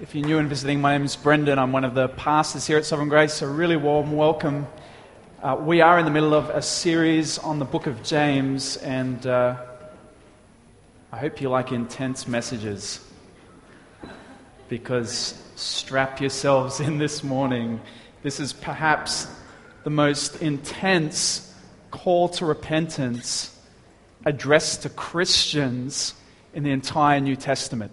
If you're new and visiting, my name is Brendan. I'm one of the pastors here at Sovereign Grace. A really warm welcome. Uh, we are in the middle of a series on the book of James, and uh, I hope you like intense messages because strap yourselves in this morning. This is perhaps the most intense call to repentance addressed to Christians in the entire New Testament.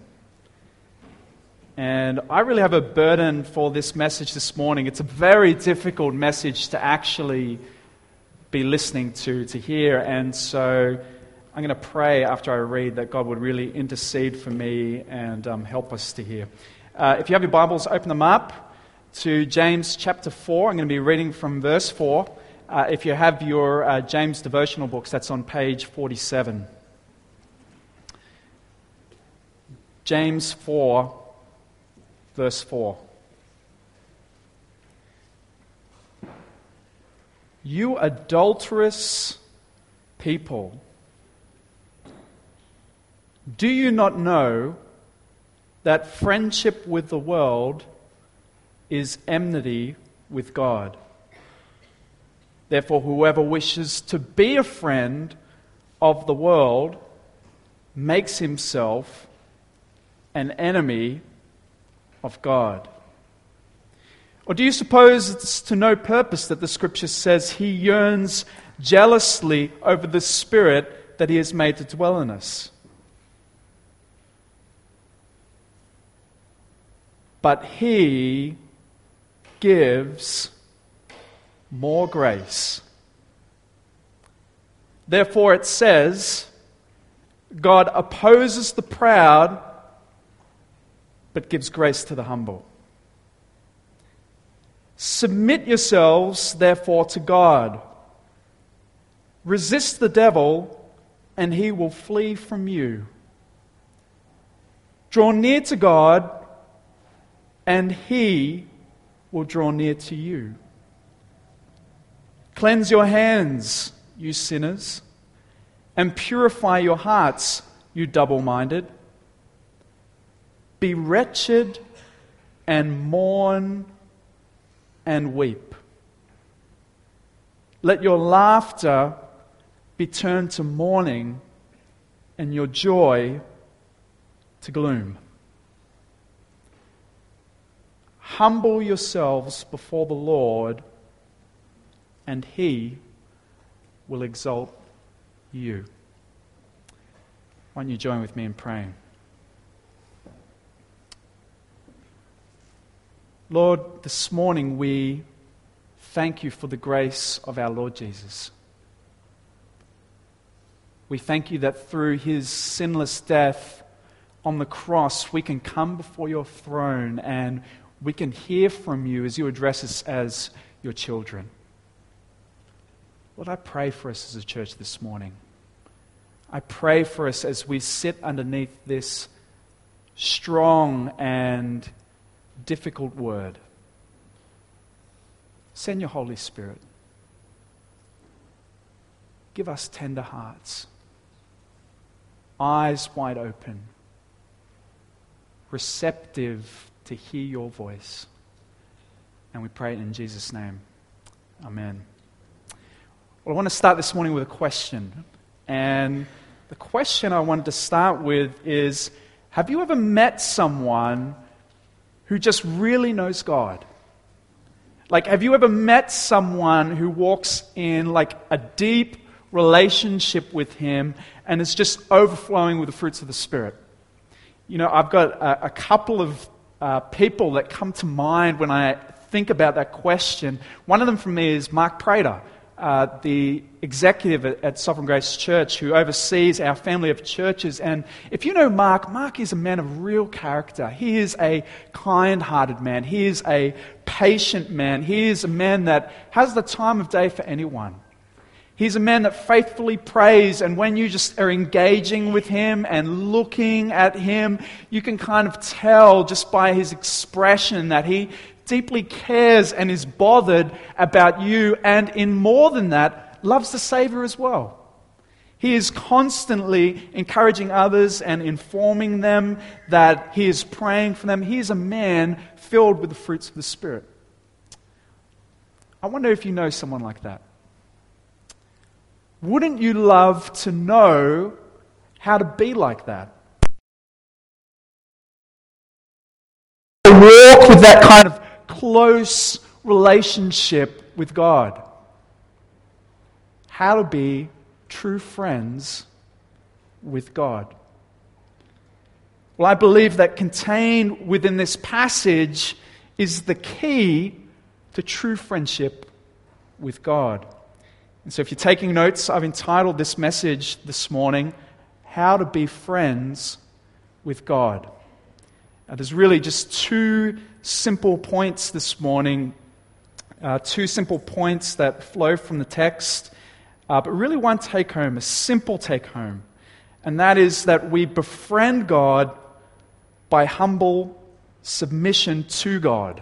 And I really have a burden for this message this morning. It's a very difficult message to actually be listening to, to hear. And so I'm going to pray after I read that God would really intercede for me and um, help us to hear. Uh, if you have your Bibles, open them up to James chapter 4. I'm going to be reading from verse 4. Uh, if you have your uh, James devotional books, that's on page 47. James 4 verse 4. You adulterous people, do you not know that friendship with the world is enmity with God? Therefore, whoever wishes to be a friend of the world makes himself an enemy of God? Or do you suppose it's to no purpose that the scripture says he yearns jealously over the Spirit that he has made to dwell in us? But he gives more grace. Therefore, it says, God opposes the proud but gives grace to the humble. Submit yourselves, therefore, to God. Resist the devil, and he will flee from you. Draw near to God, and he will draw near to you. Cleanse your hands, you sinners, and purify your hearts, you double minded. Be wretched and mourn and weep. Let your laughter be turned to mourning and your joy to gloom. Humble yourselves before the Lord, and He will exalt you. Why don't you join with me in praying? Lord, this morning we thank you for the grace of our Lord Jesus. We thank you that through his sinless death on the cross, we can come before your throne and we can hear from you as you address us as your children. Lord, I pray for us as a church this morning. I pray for us as we sit underneath this strong and difficult word. Send your Holy Spirit. Give us tender hearts, eyes wide open, receptive to hear your voice. And we pray in Jesus' name. Amen. Well, I want to start this morning with a question. And the question I wanted to start with is Have you ever met someone who just really knows God. Like, have you ever met someone who walks in like a deep relationship with Him and is just overflowing with the fruits of the Spirit? You know, I've got a, a couple of uh, people that come to mind when I think about that question. One of them for me is Mark Prater uh, the executive at, at, Sovereign Grace Church who oversees our family of churches. And if you know Mark, Mark is a man of real character. He is a kind hearted man, he is a patient man, he is a man that has the time of day for anyone. He's a man that faithfully prays, and when you just are engaging with him and looking at him, you can kind of tell just by his expression that he deeply cares and is bothered about you, and in more than that, loves the Savior as well. He is constantly encouraging others and informing them that he is praying for them. He is a man filled with the fruits of the Spirit. I wonder if you know someone like that. Wouldn't you love to know how to be like that? Walk with that kind of close relationship with God. How to be true friends with God. Well, I believe that contained within this passage is the key to true friendship with God. And so, if you're taking notes, I've entitled this message this morning, How to Be Friends with God. Now, there's really just two simple points this morning, uh, two simple points that flow from the text, uh, but really one take home, a simple take home. And that is that we befriend God by humble submission to God.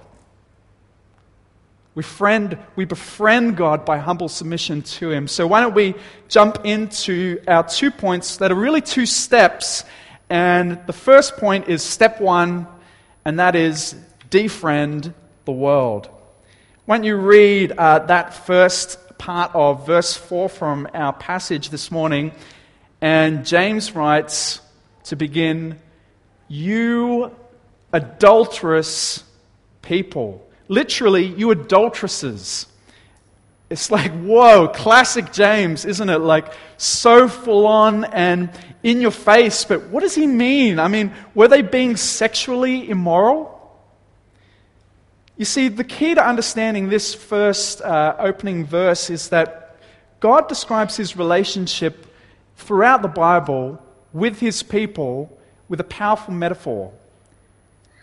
We, friend, we befriend God by humble submission to Him. So, why don't we jump into our two points that are really two steps? And the first point is step one, and that is defriend the world. Don't you read uh, that first part of verse 4 from our passage this morning? And James writes to begin, You adulterous people. Literally, you adulteresses. It's like, whoa, classic James, isn't it? Like, so full on and in your face. But what does he mean? I mean, were they being sexually immoral? You see, the key to understanding this first uh, opening verse is that God describes his relationship throughout the Bible with his people with a powerful metaphor.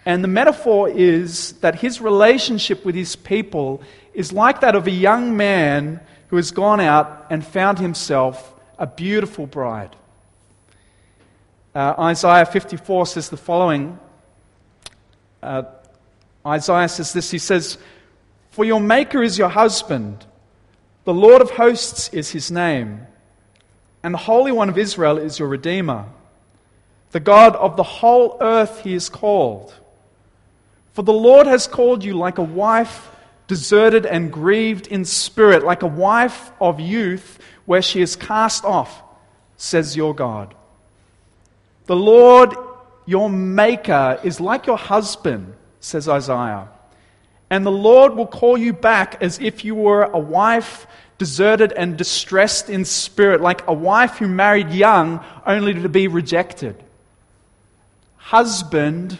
And the metaphor is that his relationship with his people is like that of a young man who has gone out and found himself a beautiful bride. Uh, Isaiah 54 says the following. Uh, Isaiah says this He says, For your Maker is your husband, the Lord of hosts is his name, and the Holy One of Israel is your Redeemer. The God of the whole earth he is called. For the Lord has called you like a wife deserted and grieved in spirit, like a wife of youth where she is cast off, says your God. The Lord, your Maker, is like your husband, says Isaiah. And the Lord will call you back as if you were a wife deserted and distressed in spirit, like a wife who married young only to be rejected. Husband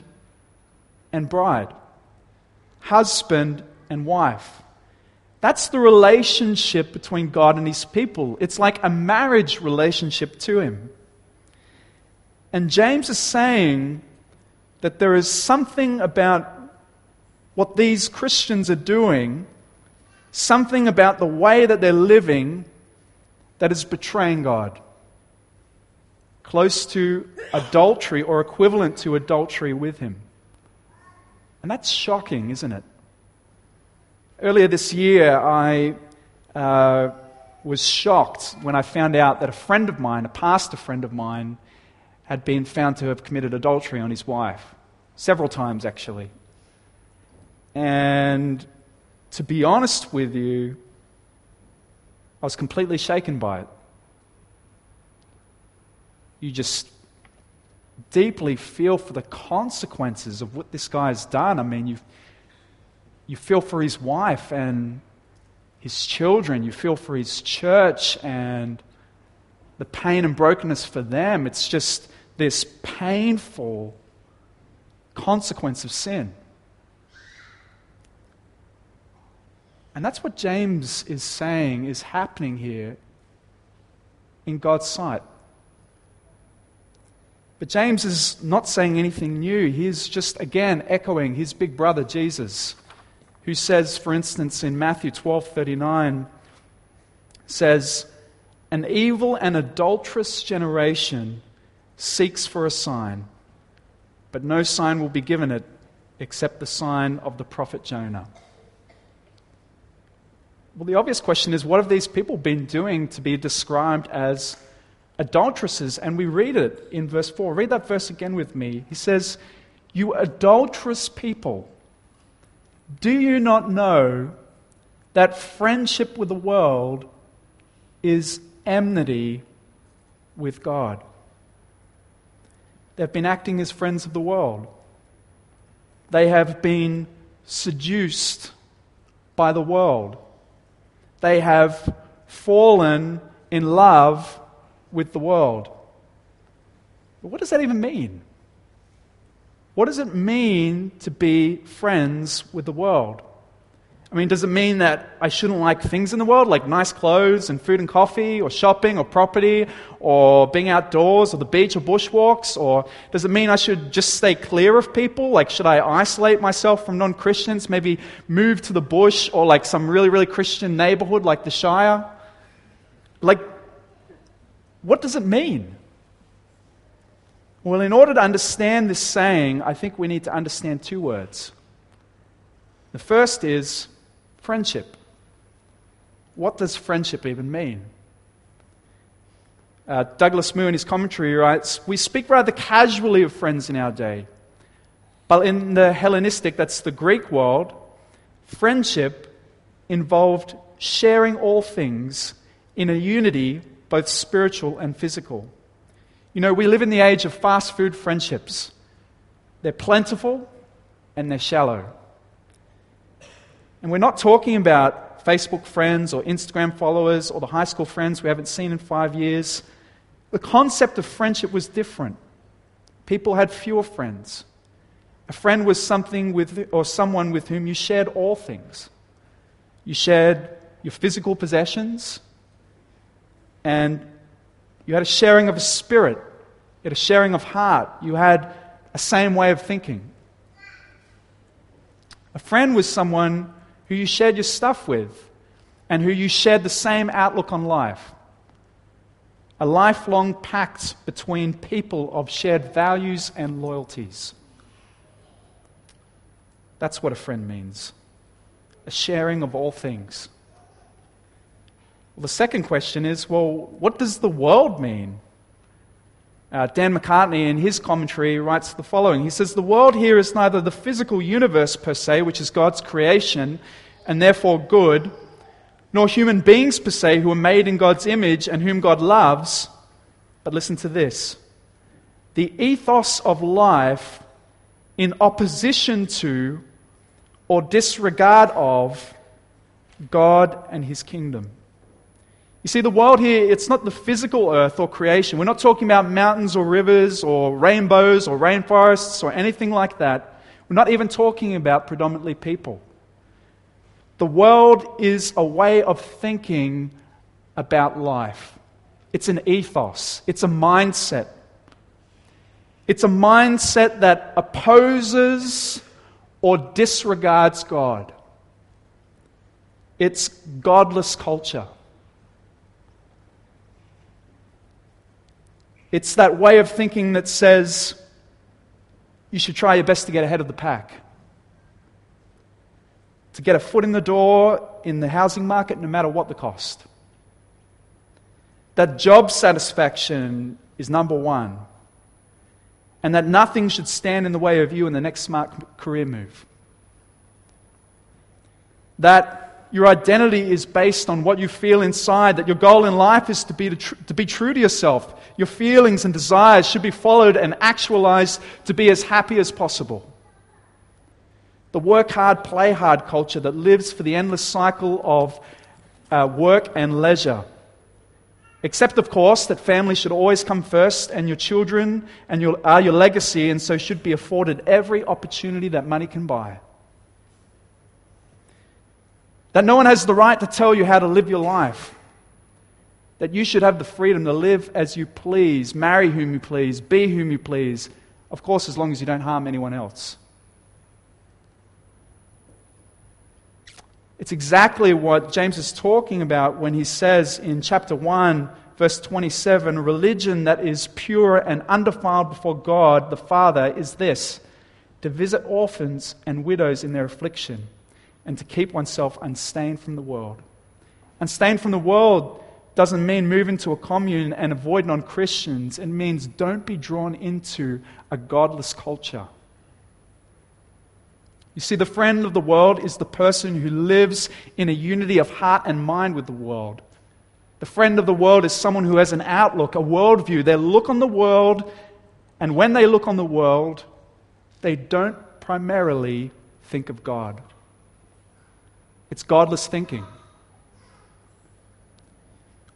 and bride, husband and wife. That's the relationship between God and his people. It's like a marriage relationship to him. And James is saying that there is something about what these Christians are doing, something about the way that they're living, that is betraying God. Close to adultery or equivalent to adultery with Him. And that's shocking, isn't it? Earlier this year, I uh, was shocked when I found out that a friend of mine, a pastor friend of mine, had been found to have committed adultery on his wife. Several times, actually. And to be honest with you, I was completely shaken by it. You just deeply feel for the consequences of what this guy has done. I mean, you, you feel for his wife and his children, you feel for his church and the pain and brokenness for them. It's just this painful consequence of sin. And that's what James is saying is happening here in God's sight. But James is not saying anything new. He's just, again, echoing his big brother, Jesus, who says, for instance, in Matthew 12 39, says, An evil and adulterous generation seeks for a sign, but no sign will be given it except the sign of the prophet Jonah. Well, the obvious question is what have these people been doing to be described as adulteresses, and we read it in verse 4. Read that verse again with me. He says, You adulterous people, do you not know that friendship with the world is enmity with God? They've been acting as friends of the world. They have been seduced by the world. They have fallen in love with the world. But what does that even mean? What does it mean to be friends with the world? I mean, does it mean that I shouldn't like things in the world, like nice clothes and food and coffee, or shopping, or property, or being outdoors, or the beach, or bushwalks? Or does it mean I should just stay clear of people? Like, should I isolate myself from non Christians, maybe move to the bush, or like some really, really Christian neighborhood like the Shire? Like, what does it mean? Well, in order to understand this saying, I think we need to understand two words. The first is friendship. What does friendship even mean? Uh, Douglas Moo, in his commentary, writes We speak rather casually of friends in our day. But in the Hellenistic, that's the Greek world, friendship involved sharing all things in a unity, both spiritual and physical. You know, we live in the age of fast food friendships. They're plentiful and they're shallow. And we're not talking about Facebook friends or Instagram followers or the high school friends we haven't seen in five years. The concept of friendship was different. People had fewer friends. A friend was something with, or someone with whom you shared all things. You shared your physical possessions, and you had a sharing of a spirit, you had a sharing of heart, you had a same way of thinking. A friend was someone who you shared your stuff with, and who you shared the same outlook on life. A lifelong pact between people of shared values and loyalties. That's what a friend means a sharing of all things. Well, the second question is well, what does the world mean? Uh, Dan McCartney, in his commentary, writes the following He says, The world here is neither the physical universe per se, which is God's creation and therefore good, nor human beings per se who are made in God's image and whom God loves. But listen to this the ethos of life in opposition to or disregard of God and His kingdom. You see, the world here, it's not the physical earth or creation. We're not talking about mountains or rivers or rainbows or rainforests or anything like that. We're not even talking about predominantly people. The world is a way of thinking about life, it's an ethos, it's a mindset. It's a mindset that opposes or disregards God. It's godless culture. It's that way of thinking that says you should try your best to get ahead of the pack. To get a foot in the door in the housing market, no matter what the cost. That job satisfaction is number one. And that nothing should stand in the way of you in the next smart career move. That your identity is based on what you feel inside, that your goal in life is to be, to, tr- to be true to yourself. Your feelings and desires should be followed and actualized to be as happy as possible. The work hard, play hard culture that lives for the endless cycle of uh, work and leisure. Except, of course, that family should always come first, and your children and your, are your legacy, and so should be afforded every opportunity that money can buy. That no one has the right to tell you how to live your life. That you should have the freedom to live as you please, marry whom you please, be whom you please. Of course, as long as you don't harm anyone else. It's exactly what James is talking about when he says in chapter 1, verse 27 religion that is pure and undefiled before God the Father is this to visit orphans and widows in their affliction and to keep oneself unstained from the world. Unstained from the world doesn't mean move into a commune and avoid non Christians. It means don't be drawn into a godless culture. You see, the friend of the world is the person who lives in a unity of heart and mind with the world. The friend of the world is someone who has an outlook, a worldview. They look on the world, and when they look on the world, they don't primarily think of God. It's godless thinking.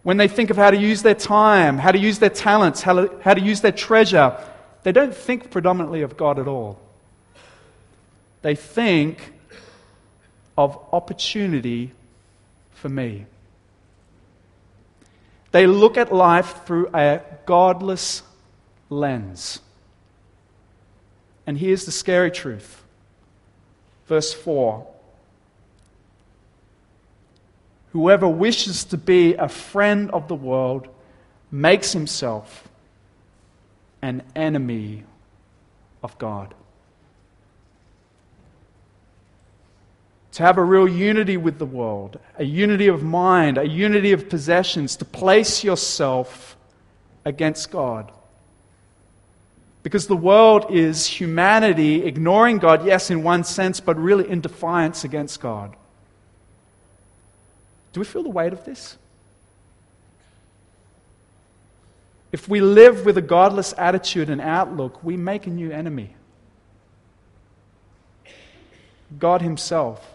When they think of how to use their time, how to use their talents, how to, how to use their treasure, they don't think predominantly of God at all. They think of opportunity for me. They look at life through a godless lens. And here's the scary truth. Verse 4 Whoever wishes to be a friend of the world makes himself an enemy of God. To have a real unity with the world, a unity of mind, a unity of possessions, to place yourself against God. Because the world is humanity ignoring God, yes, in one sense, but really in defiance against God. Do we feel the weight of this? If we live with a godless attitude and outlook, we make a new enemy God Himself.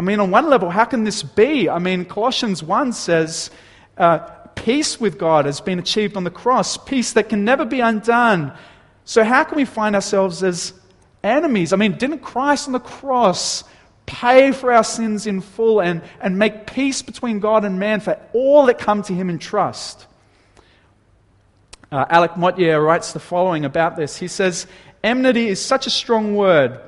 I mean, on one level, how can this be? I mean, Colossians 1 says, uh, peace with God has been achieved on the cross, peace that can never be undone. So, how can we find ourselves as enemies? I mean, didn't Christ on the cross pay for our sins in full and, and make peace between God and man for all that come to him in trust. Uh, Alec Motyer writes the following about this. He says, Enmity is such a strong word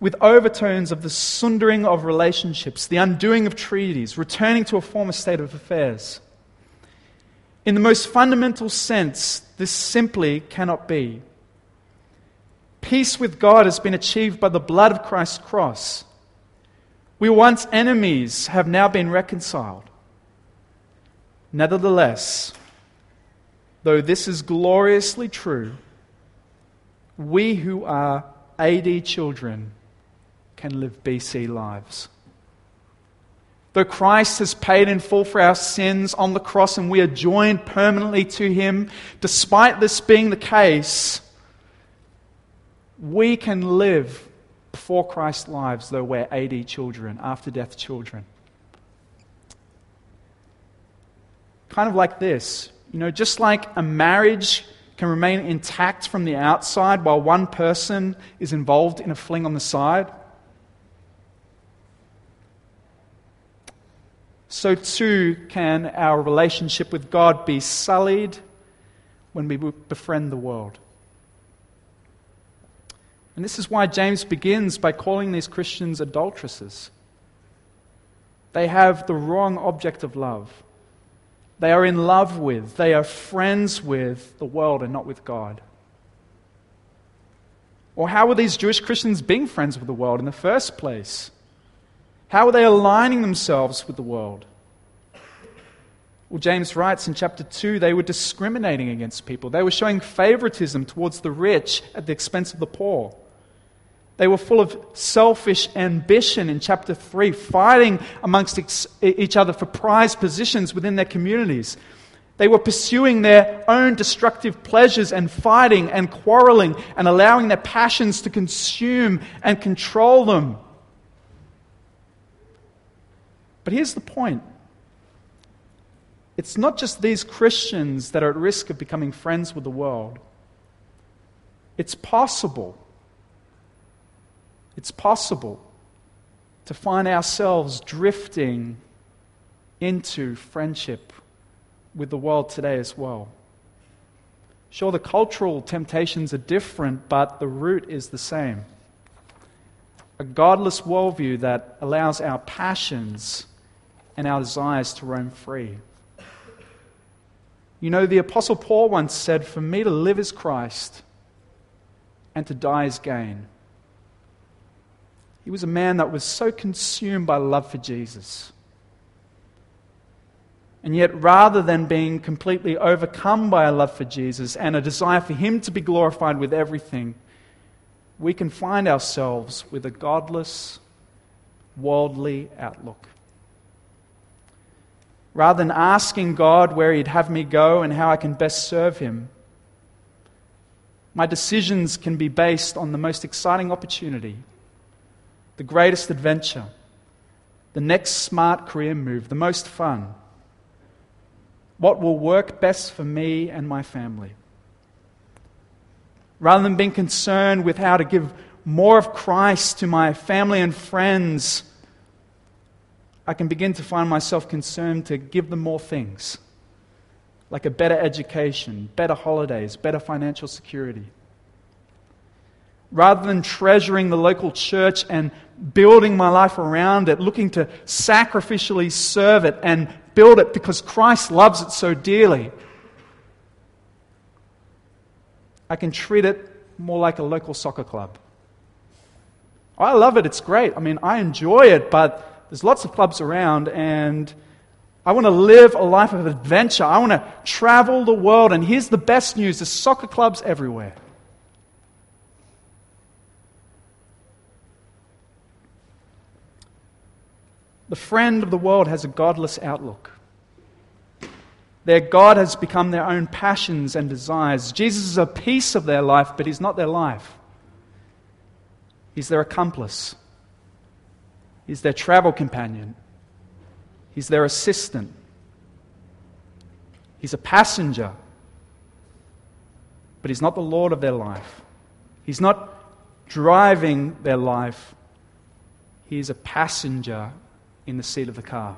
with overtones of the sundering of relationships, the undoing of treaties, returning to a former state of affairs. In the most fundamental sense, this simply cannot be. Peace with God has been achieved by the blood of Christ's cross. We once enemies have now been reconciled. Nevertheless, though this is gloriously true, we who are AD children can live BC lives. Though Christ has paid in full for our sins on the cross and we are joined permanently to Him, despite this being the case, we can live before Christ's lives, though we're AD children, after death children. Kind of like this. You know, just like a marriage can remain intact from the outside while one person is involved in a fling on the side, so too can our relationship with God be sullied when we befriend the world. And this is why James begins by calling these Christians adulteresses. They have the wrong object of love. They are in love with, they are friends with the world and not with God. Or how were these Jewish Christians being friends with the world in the first place? How were they aligning themselves with the world? Well, James writes in chapter 2 they were discriminating against people. They were showing favoritism towards the rich at the expense of the poor. They were full of selfish ambition in chapter 3, fighting amongst each other for prized positions within their communities. They were pursuing their own destructive pleasures and fighting and quarreling and allowing their passions to consume and control them. But here's the point it's not just these Christians that are at risk of becoming friends with the world, it's possible it's possible to find ourselves drifting into friendship with the world today as well. Sure, the cultural temptations are different, but the root is the same. A godless worldview that allows our passions and our desires to roam free. You know, the Apostle Paul once said, For me to live is Christ, and to die is gain. He was a man that was so consumed by love for Jesus. And yet, rather than being completely overcome by a love for Jesus and a desire for Him to be glorified with everything, we can find ourselves with a godless, worldly outlook. Rather than asking God where He'd have me go and how I can best serve Him, my decisions can be based on the most exciting opportunity, the greatest adventure, the next smart career move, the most fun what will work best for me and my family. Rather than being concerned with how to give more of Christ to my family and friends, I can begin to find myself concerned to give them more things, like a better education, better holidays, better financial security. Rather than treasuring the local church and building my life around it, looking to sacrificially serve it and build it because Christ loves it so dearly. I can treat it more like a local soccer club. I love it, it's great. I mean, I enjoy it, but there's lots of clubs around, and I want to live a life of adventure. I want to travel the world, and here's the best news there's soccer clubs everywhere. The friend of the world has a godless outlook. Their God has become their own passions and desires. Jesus is a piece of their life, but he's not their life. He's their accomplice, he's their travel companion, he's their assistant, he's a passenger, but he's not the Lord of their life. He's not driving their life, he is a passenger in the seat of the car.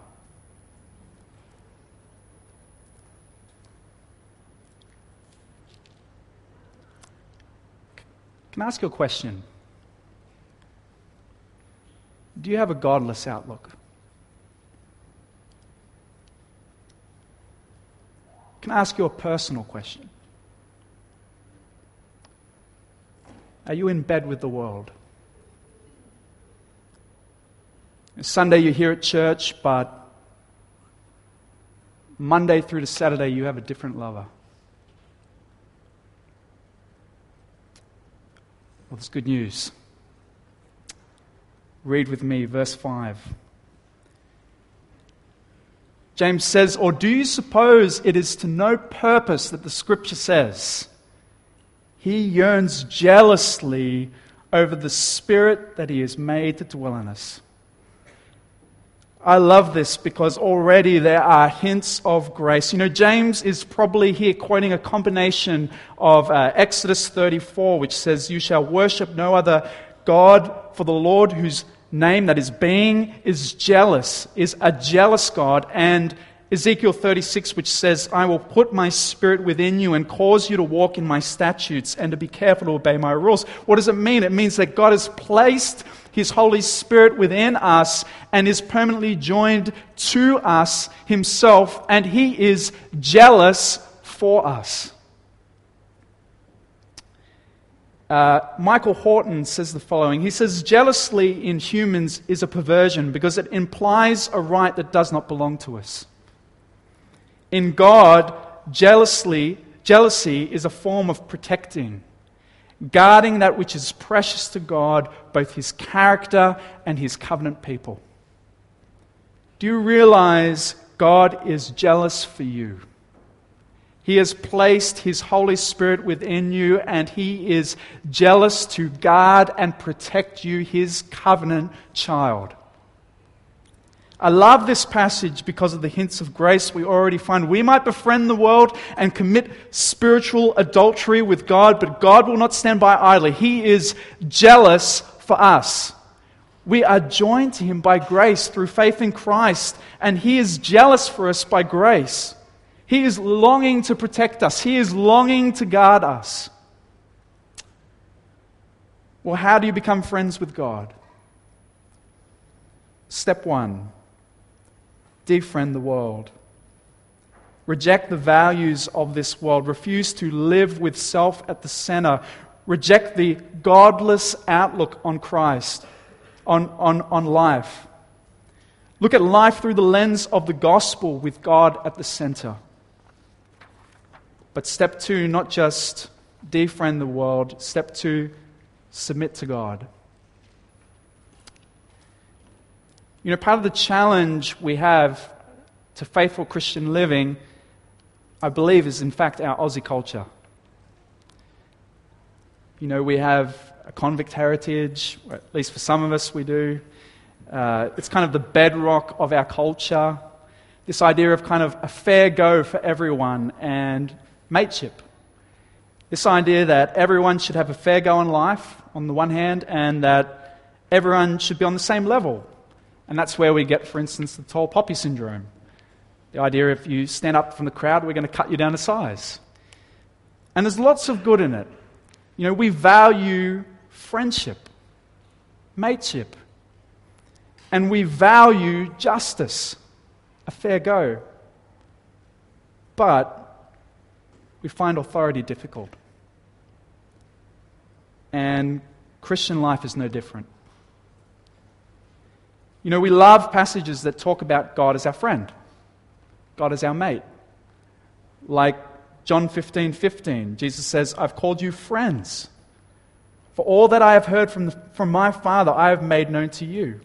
Can I ask you a question? Do you have a godless outlook? Can I ask you a personal question? Are you in bed with the world? Sunday you're here at church, but Monday through to Saturday you have a different lover. Well, that's good news. Read with me, verse 5. James says, Or do you suppose it is to no purpose that the scripture says, He yearns jealously over the spirit that He has made to dwell in us? I love this because already there are hints of grace. You know, James is probably here quoting a combination of uh, Exodus 34, which says, You shall worship no other God, for the Lord whose name, that is being, is jealous, is a jealous God, and Ezekiel 36, which says, I will put my spirit within you and cause you to walk in my statutes and to be careful to obey my rules. What does it mean? It means that God has placed his Holy Spirit within us and is permanently joined to us himself, and he is jealous for us. Uh, Michael Horton says the following He says, Jealousy in humans is a perversion because it implies a right that does not belong to us. In God, jealousy, jealousy is a form of protecting, guarding that which is precious to God, both his character and his covenant people. Do you realize God is jealous for you? He has placed His Holy Spirit within you, and He is jealous to guard and protect you, His covenant child. I love this passage because of the hints of grace we already find. We might befriend the world and commit spiritual adultery with God, but God will not stand by idly. He is jealous for us. We are joined to Him by grace through faith in Christ, and He is jealous for us by grace. He is longing to protect us, He is longing to guard us. Well, how do you become friends with God? Step one defriend the world. Reject the values of this world. Refuse to live with self at the center. Reject the godless outlook on Christ, on, on, on life. Look at life through the lens of the gospel with God at the center. But step two, not just defriend the world. Step two, submit to God. You know, part of the challenge we have to faithful Christian living, I believe, is in fact our Aussie culture. You know, we have a convict heritage, at least for some of us we do. Uh, it's kind of the bedrock of our culture. This idea of kind of a fair go for everyone and mateship. This idea that everyone should have a fair go in life, on the one hand, and that everyone should be on the same level. And that's where we get, for instance, the tall poppy syndrome. The idea if you stand up from the crowd, we're going to cut you down to size. And there's lots of good in it. You know, we value friendship, mateship, and we value justice, a fair go. But we find authority difficult. And Christian life is no different. You know, we love passages that talk about God as our friend, God as our mate. Like John 15 15, Jesus says, I've called you friends. For all that I have heard from, the, from my Father, I have made known to you.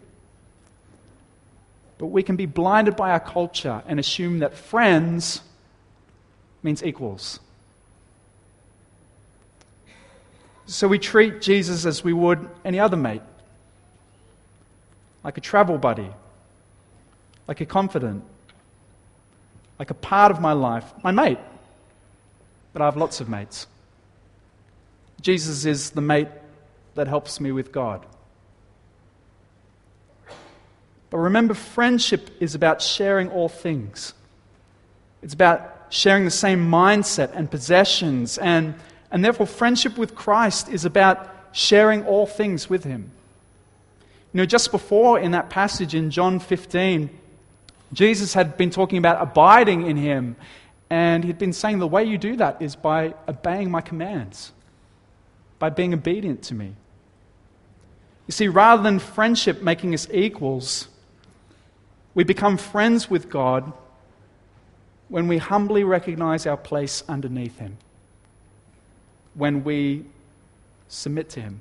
But we can be blinded by our culture and assume that friends means equals. So we treat Jesus as we would any other mate, like a travel buddy, like a confidant, like a part of my life, my mate. But I have lots of mates. Jesus is the mate that helps me with God. But remember, friendship is about sharing all things. It's about sharing the same mindset and possessions and and therefore, friendship with Christ is about sharing all things with Him. You know, just before in that passage in John 15, Jesus had been talking about abiding in Him. And he'd been saying the way you do that is by obeying my commands, by being obedient to me. You see, rather than friendship making us equals, we become friends with God when we humbly recognize our place underneath Him when we submit to Him.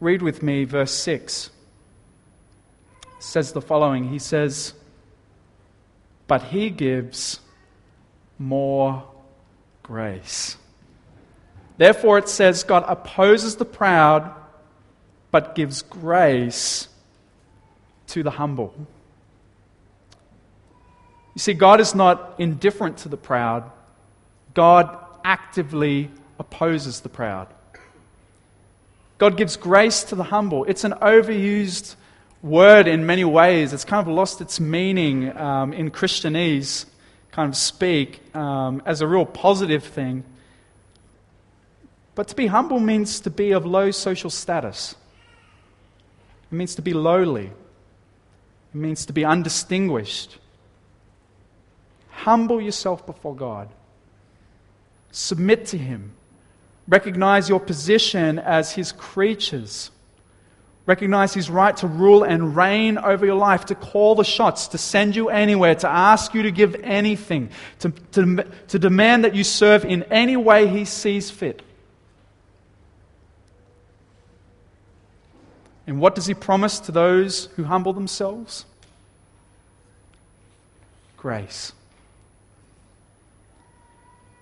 Read with me verse 6. It says the following He says, But He gives more grace. Therefore, it says, God opposes the proud, but gives grace to the humble. You see, God is not indifferent to the proud, God actively opposes the proud. God gives grace to the humble. It's an overused word in many ways. It's kind of lost its meaning um, in Christianese, kind of speak, um, as a real positive thing. But to be humble means to be of low social status. It means to be lowly. It means to be undistinguished. Humble yourself before God. Submit to Him. Recognize your position as His creatures. Recognize His right to rule and reign over your life, to call the shots, to send you anywhere, to ask you to give anything, to, to, to demand that you serve in any way He sees fit. And what does He promise to those who humble themselves? Grace.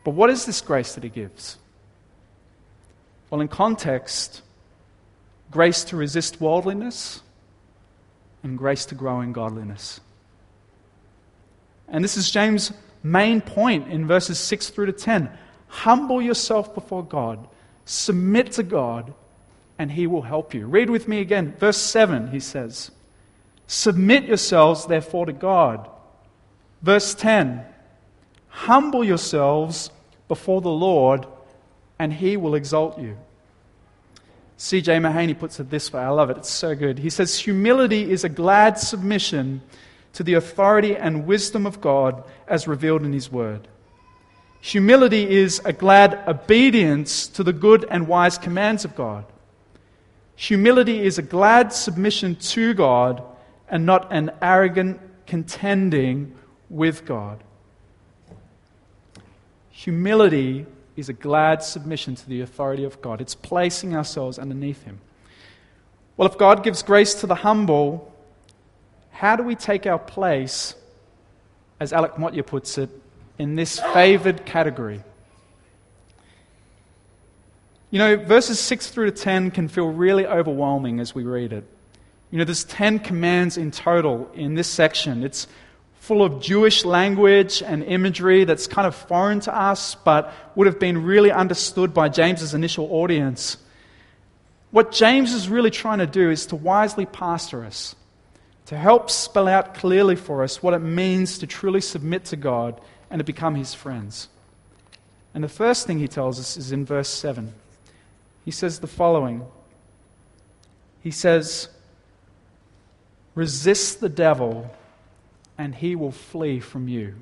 But what is this grace that he gives? Well, in context, grace to resist worldliness and grace to grow in godliness. And this is James' main point in verses 6 through to 10. Humble yourself before God, submit to God, and he will help you. Read with me again. Verse 7, he says, Submit yourselves, therefore, to God. Verse 10, Humble yourselves before the Lord, and he will exalt you. C.J. Mahaney puts it this way. I love it. It's so good. He says, Humility is a glad submission to the authority and wisdom of God as revealed in his word. Humility is a glad obedience to the good and wise commands of God. Humility is a glad submission to God and not an arrogant contending with God. Humility is a glad submission to the authority of God. It's placing ourselves underneath Him. Well, if God gives grace to the humble, how do we take our place, as Alec Motyer puts it, in this favored category? You know, verses 6 through to 10 can feel really overwhelming as we read it. You know, there's 10 commands in total in this section. It's full of Jewish language and imagery that's kind of foreign to us, but would have been really understood by James's initial audience. What James is really trying to do is to wisely pastor us, to help spell out clearly for us what it means to truly submit to God and to become his friends. And the first thing he tells us is in verse 7. He says the following He says, Resist the devil and he will flee from you.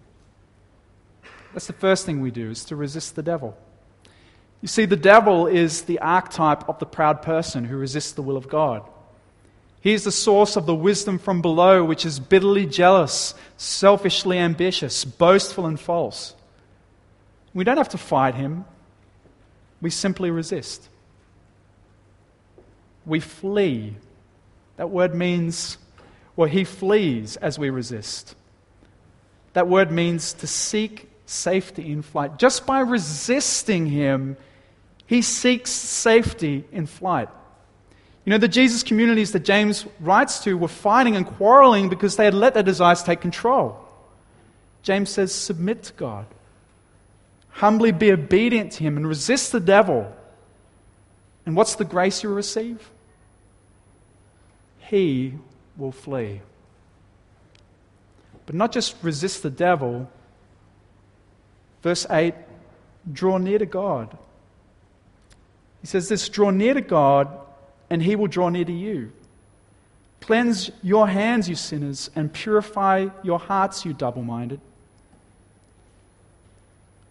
That's the first thing we do, is to resist the devil. You see, the devil is the archetype of the proud person who resists the will of God. He is the source of the wisdom from below, which is bitterly jealous, selfishly ambitious, boastful, and false. We don't have to fight him, we simply resist. We flee. That word means well, he flees as we resist. That word means to seek safety in flight. Just by resisting him, he seeks safety in flight. You know, the Jesus communities that James writes to were fighting and quarreling because they had let their desires take control. James says, Submit to God. Humbly be obedient to him and resist the devil. And what's the grace you receive? He will flee. But not just resist the devil. Verse 8 draw near to God. He says this draw near to God, and he will draw near to you. Cleanse your hands, you sinners, and purify your hearts, you double minded.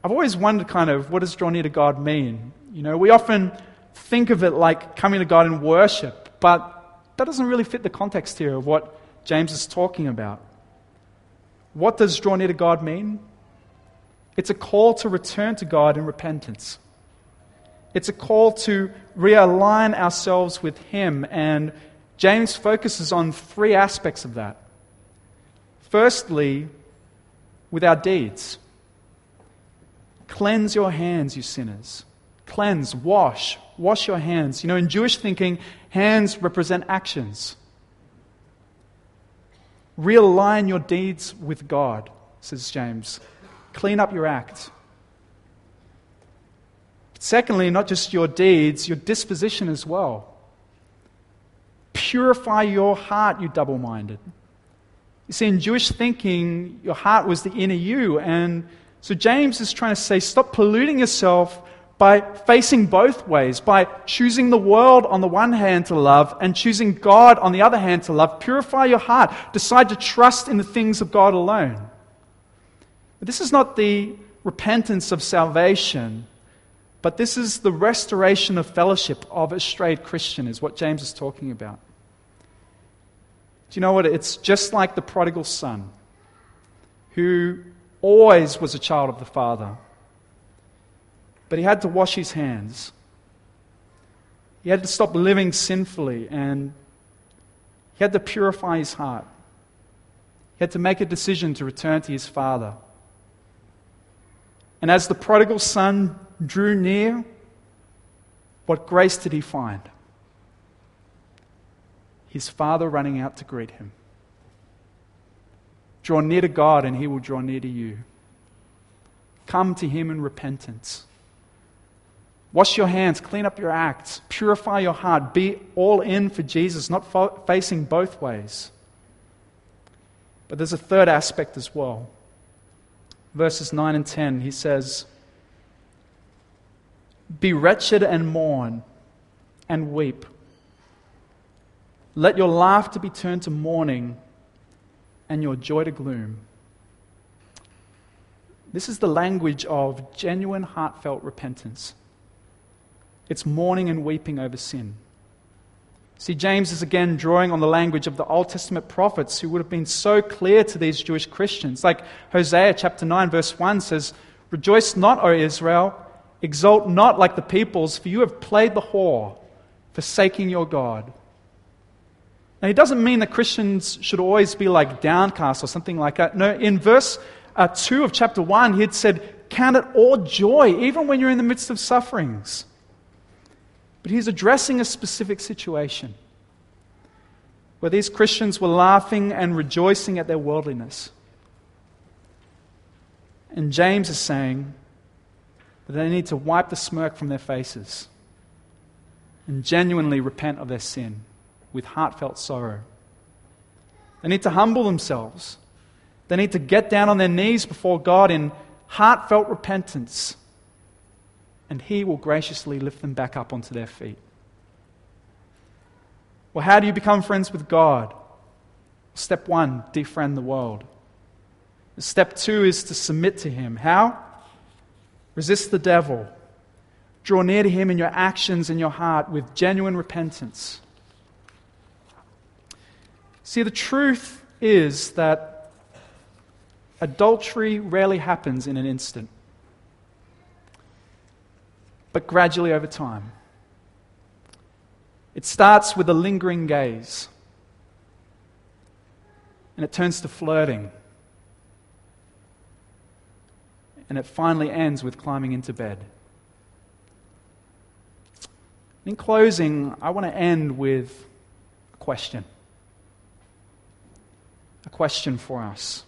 I've always wondered kind of what does draw near to God mean? You know, we often think of it like coming to God in worship, but that doesn't really fit the context here of what James is talking about. What does draw near to God mean? It's a call to return to God in repentance. It's a call to realign ourselves with Him, and James focuses on three aspects of that. Firstly, with our deeds. Cleanse your hands, you sinners. Cleanse, wash, wash your hands. You know, in Jewish thinking, hands represent actions. Realign your deeds with God, says James. Clean up your act. Secondly, not just your deeds, your disposition as well. Purify your heart, you double minded. You see, in Jewish thinking, your heart was the inner you. And so James is trying to say stop polluting yourself by facing both ways, by choosing the world on the one hand to love and choosing God on the other hand to love. Purify your heart. Decide to trust in the things of God alone. But this is not the repentance of salvation, but this is the restoration of fellowship of a strayed Christian, is what James is talking about. Do you know what? It's just like the prodigal son who always was a child of the Father but he had to wash his hands. He had to stop living sinfully and he had to purify his heart. He had to make a decision to return to his father. And as the prodigal son drew near, what grace did he find? His father running out to greet him. Draw near to God, and he will draw near to you. Come to him in repentance. Wash your hands, clean up your acts, purify your heart, be all in for Jesus, not fo- facing both ways. But there's a third aspect as well. Verses 9 and 10, he says, Be wretched and mourn and weep. Let your laughter be turned to mourning and your joy to gloom. This is the language of genuine, heartfelt repentance. It's mourning and weeping over sin. See, James is again drawing on the language of the Old Testament prophets who would have been so clear to these Jewish Christians. Like Hosea chapter 9, verse 1 says, Rejoice not, O Israel, exult not like the peoples, for you have played the whore, forsaking your God. Now, he doesn't mean that Christians should always be like downcast or something like that. No, in verse uh, 2 of chapter 1, he had said, Count it all joy, even when you're in the midst of sufferings. But he's addressing a specific situation where these Christians were laughing and rejoicing at their worldliness. And James is saying that they need to wipe the smirk from their faces and genuinely repent of their sin with heartfelt sorrow. They need to humble themselves. They need to get down on their knees before God in heartfelt repentance and He will graciously lift them back up onto their feet. Well, how do you become friends with God? Step one, defriend the world. Step two is to submit to Him. How? Resist the devil. Draw near to Him in your actions and your heart with genuine repentance. See, the truth is that adultery rarely happens in an instant but gradually over time. It starts with a lingering gaze, and it turns to flirting, and it finally ends with climbing into bed. In closing, I want to end with a question. A question for us.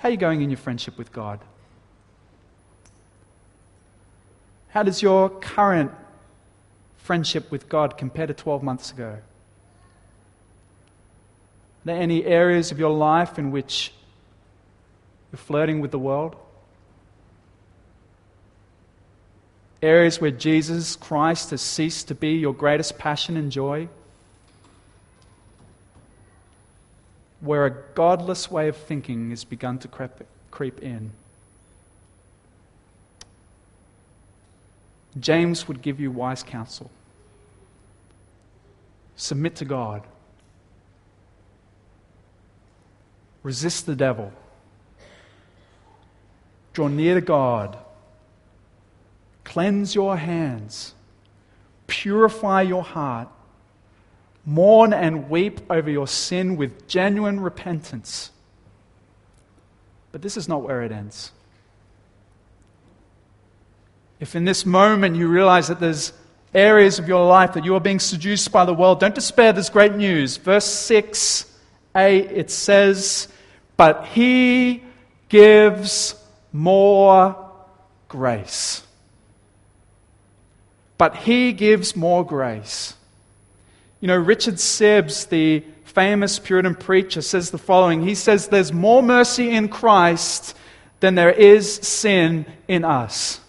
How are you going in your friendship with God? How does your current friendship with God compare to 12 months ago? Are there any areas of your life in which you're flirting with the world? Areas where Jesus Christ has ceased to be your greatest passion and joy? Where a godless way of thinking has begun to creep, in? James would give you wise counsel. Submit to God. Resist the devil. Draw near to God. Cleanse your hands. Purify your heart. Mourn and weep over your sin with genuine repentance. But this is not where it ends. If in this moment you realize that there's areas of your life that you are being seduced by the world, don't despair. There's great news. Verse 6a, it says, But he gives more grace. But he gives more grace. You know, Richard Sibbes, the famous Puritan preacher, says the following He says, There's more mercy in Christ than there is sin in us.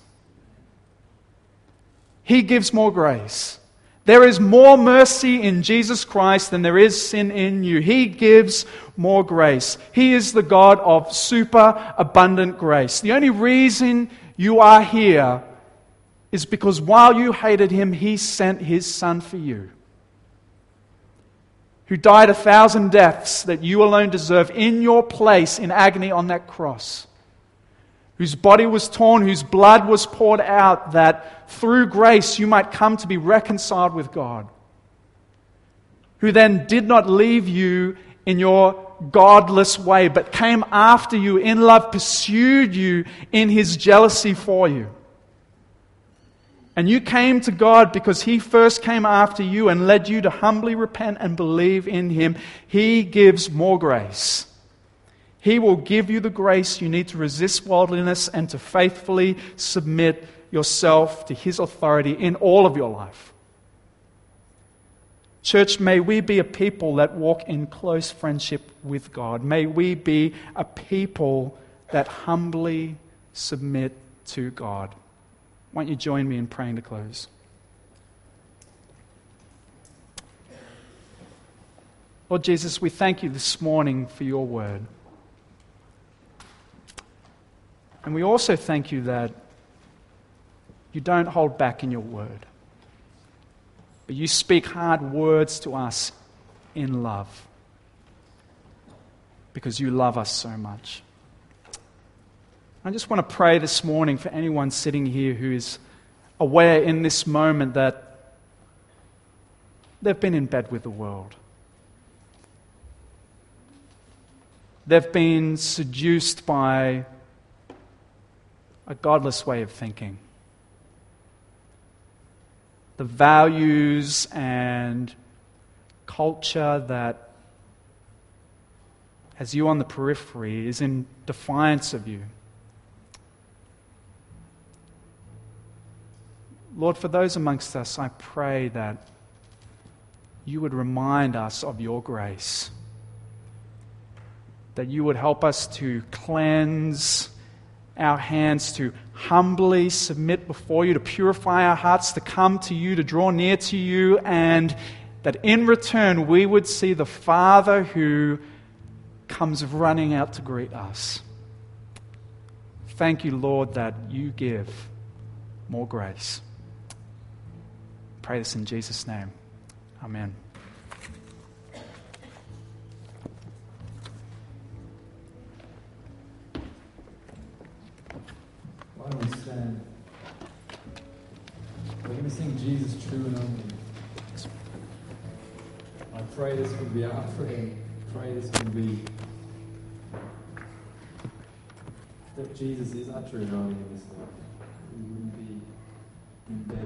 He gives more grace. There is more mercy in Jesus Christ than there is sin in you. He gives more grace. He is the God of super abundant grace. The only reason you are here is because while you hated him, he sent his son for you, who died a thousand deaths that you alone deserve in your place in agony on that cross whose body was torn, whose blood was poured out, that through grace you might come to be reconciled with God. Who then did not leave you in your godless way, but came after you in love, pursued you in his jealousy for you. And you came to God because He first came after you and led you to humbly repent and believe in Him. He gives more grace. He will give you the grace you need to resist worldliness and to faithfully submit yourself to His authority in all of your life. Church, may we be a people that walk in close friendship with God. May we be a people that humbly submit to God. Won't you join me in praying to close? Lord Jesus, we thank you this morning for your word. And we also thank you that you don't hold back in your word. but you speak hard words to us in love because you love us so much. I just want to pray this morning for anyone sitting here who is aware in this moment that they've been in bed with the world. They've been seduced by a godless way of thinking. The values and culture that has you on the periphery is in defiance of you. Lord, for those amongst us, I pray that you would remind us of your grace that you would help us to cleanse our hands, to humbly submit before you, to purify our hearts, to come to you, to draw near to you, and that in return we would see the Father who comes running out to greet us. Thank you, Lord, that you give more grace. Pray this in Jesus' name. Amen. stand. We're going to sing Jesus True and Only. I pray this can be our prayer. Pray this can be that Jesus is our true and only in this life. We wouldn't be in bed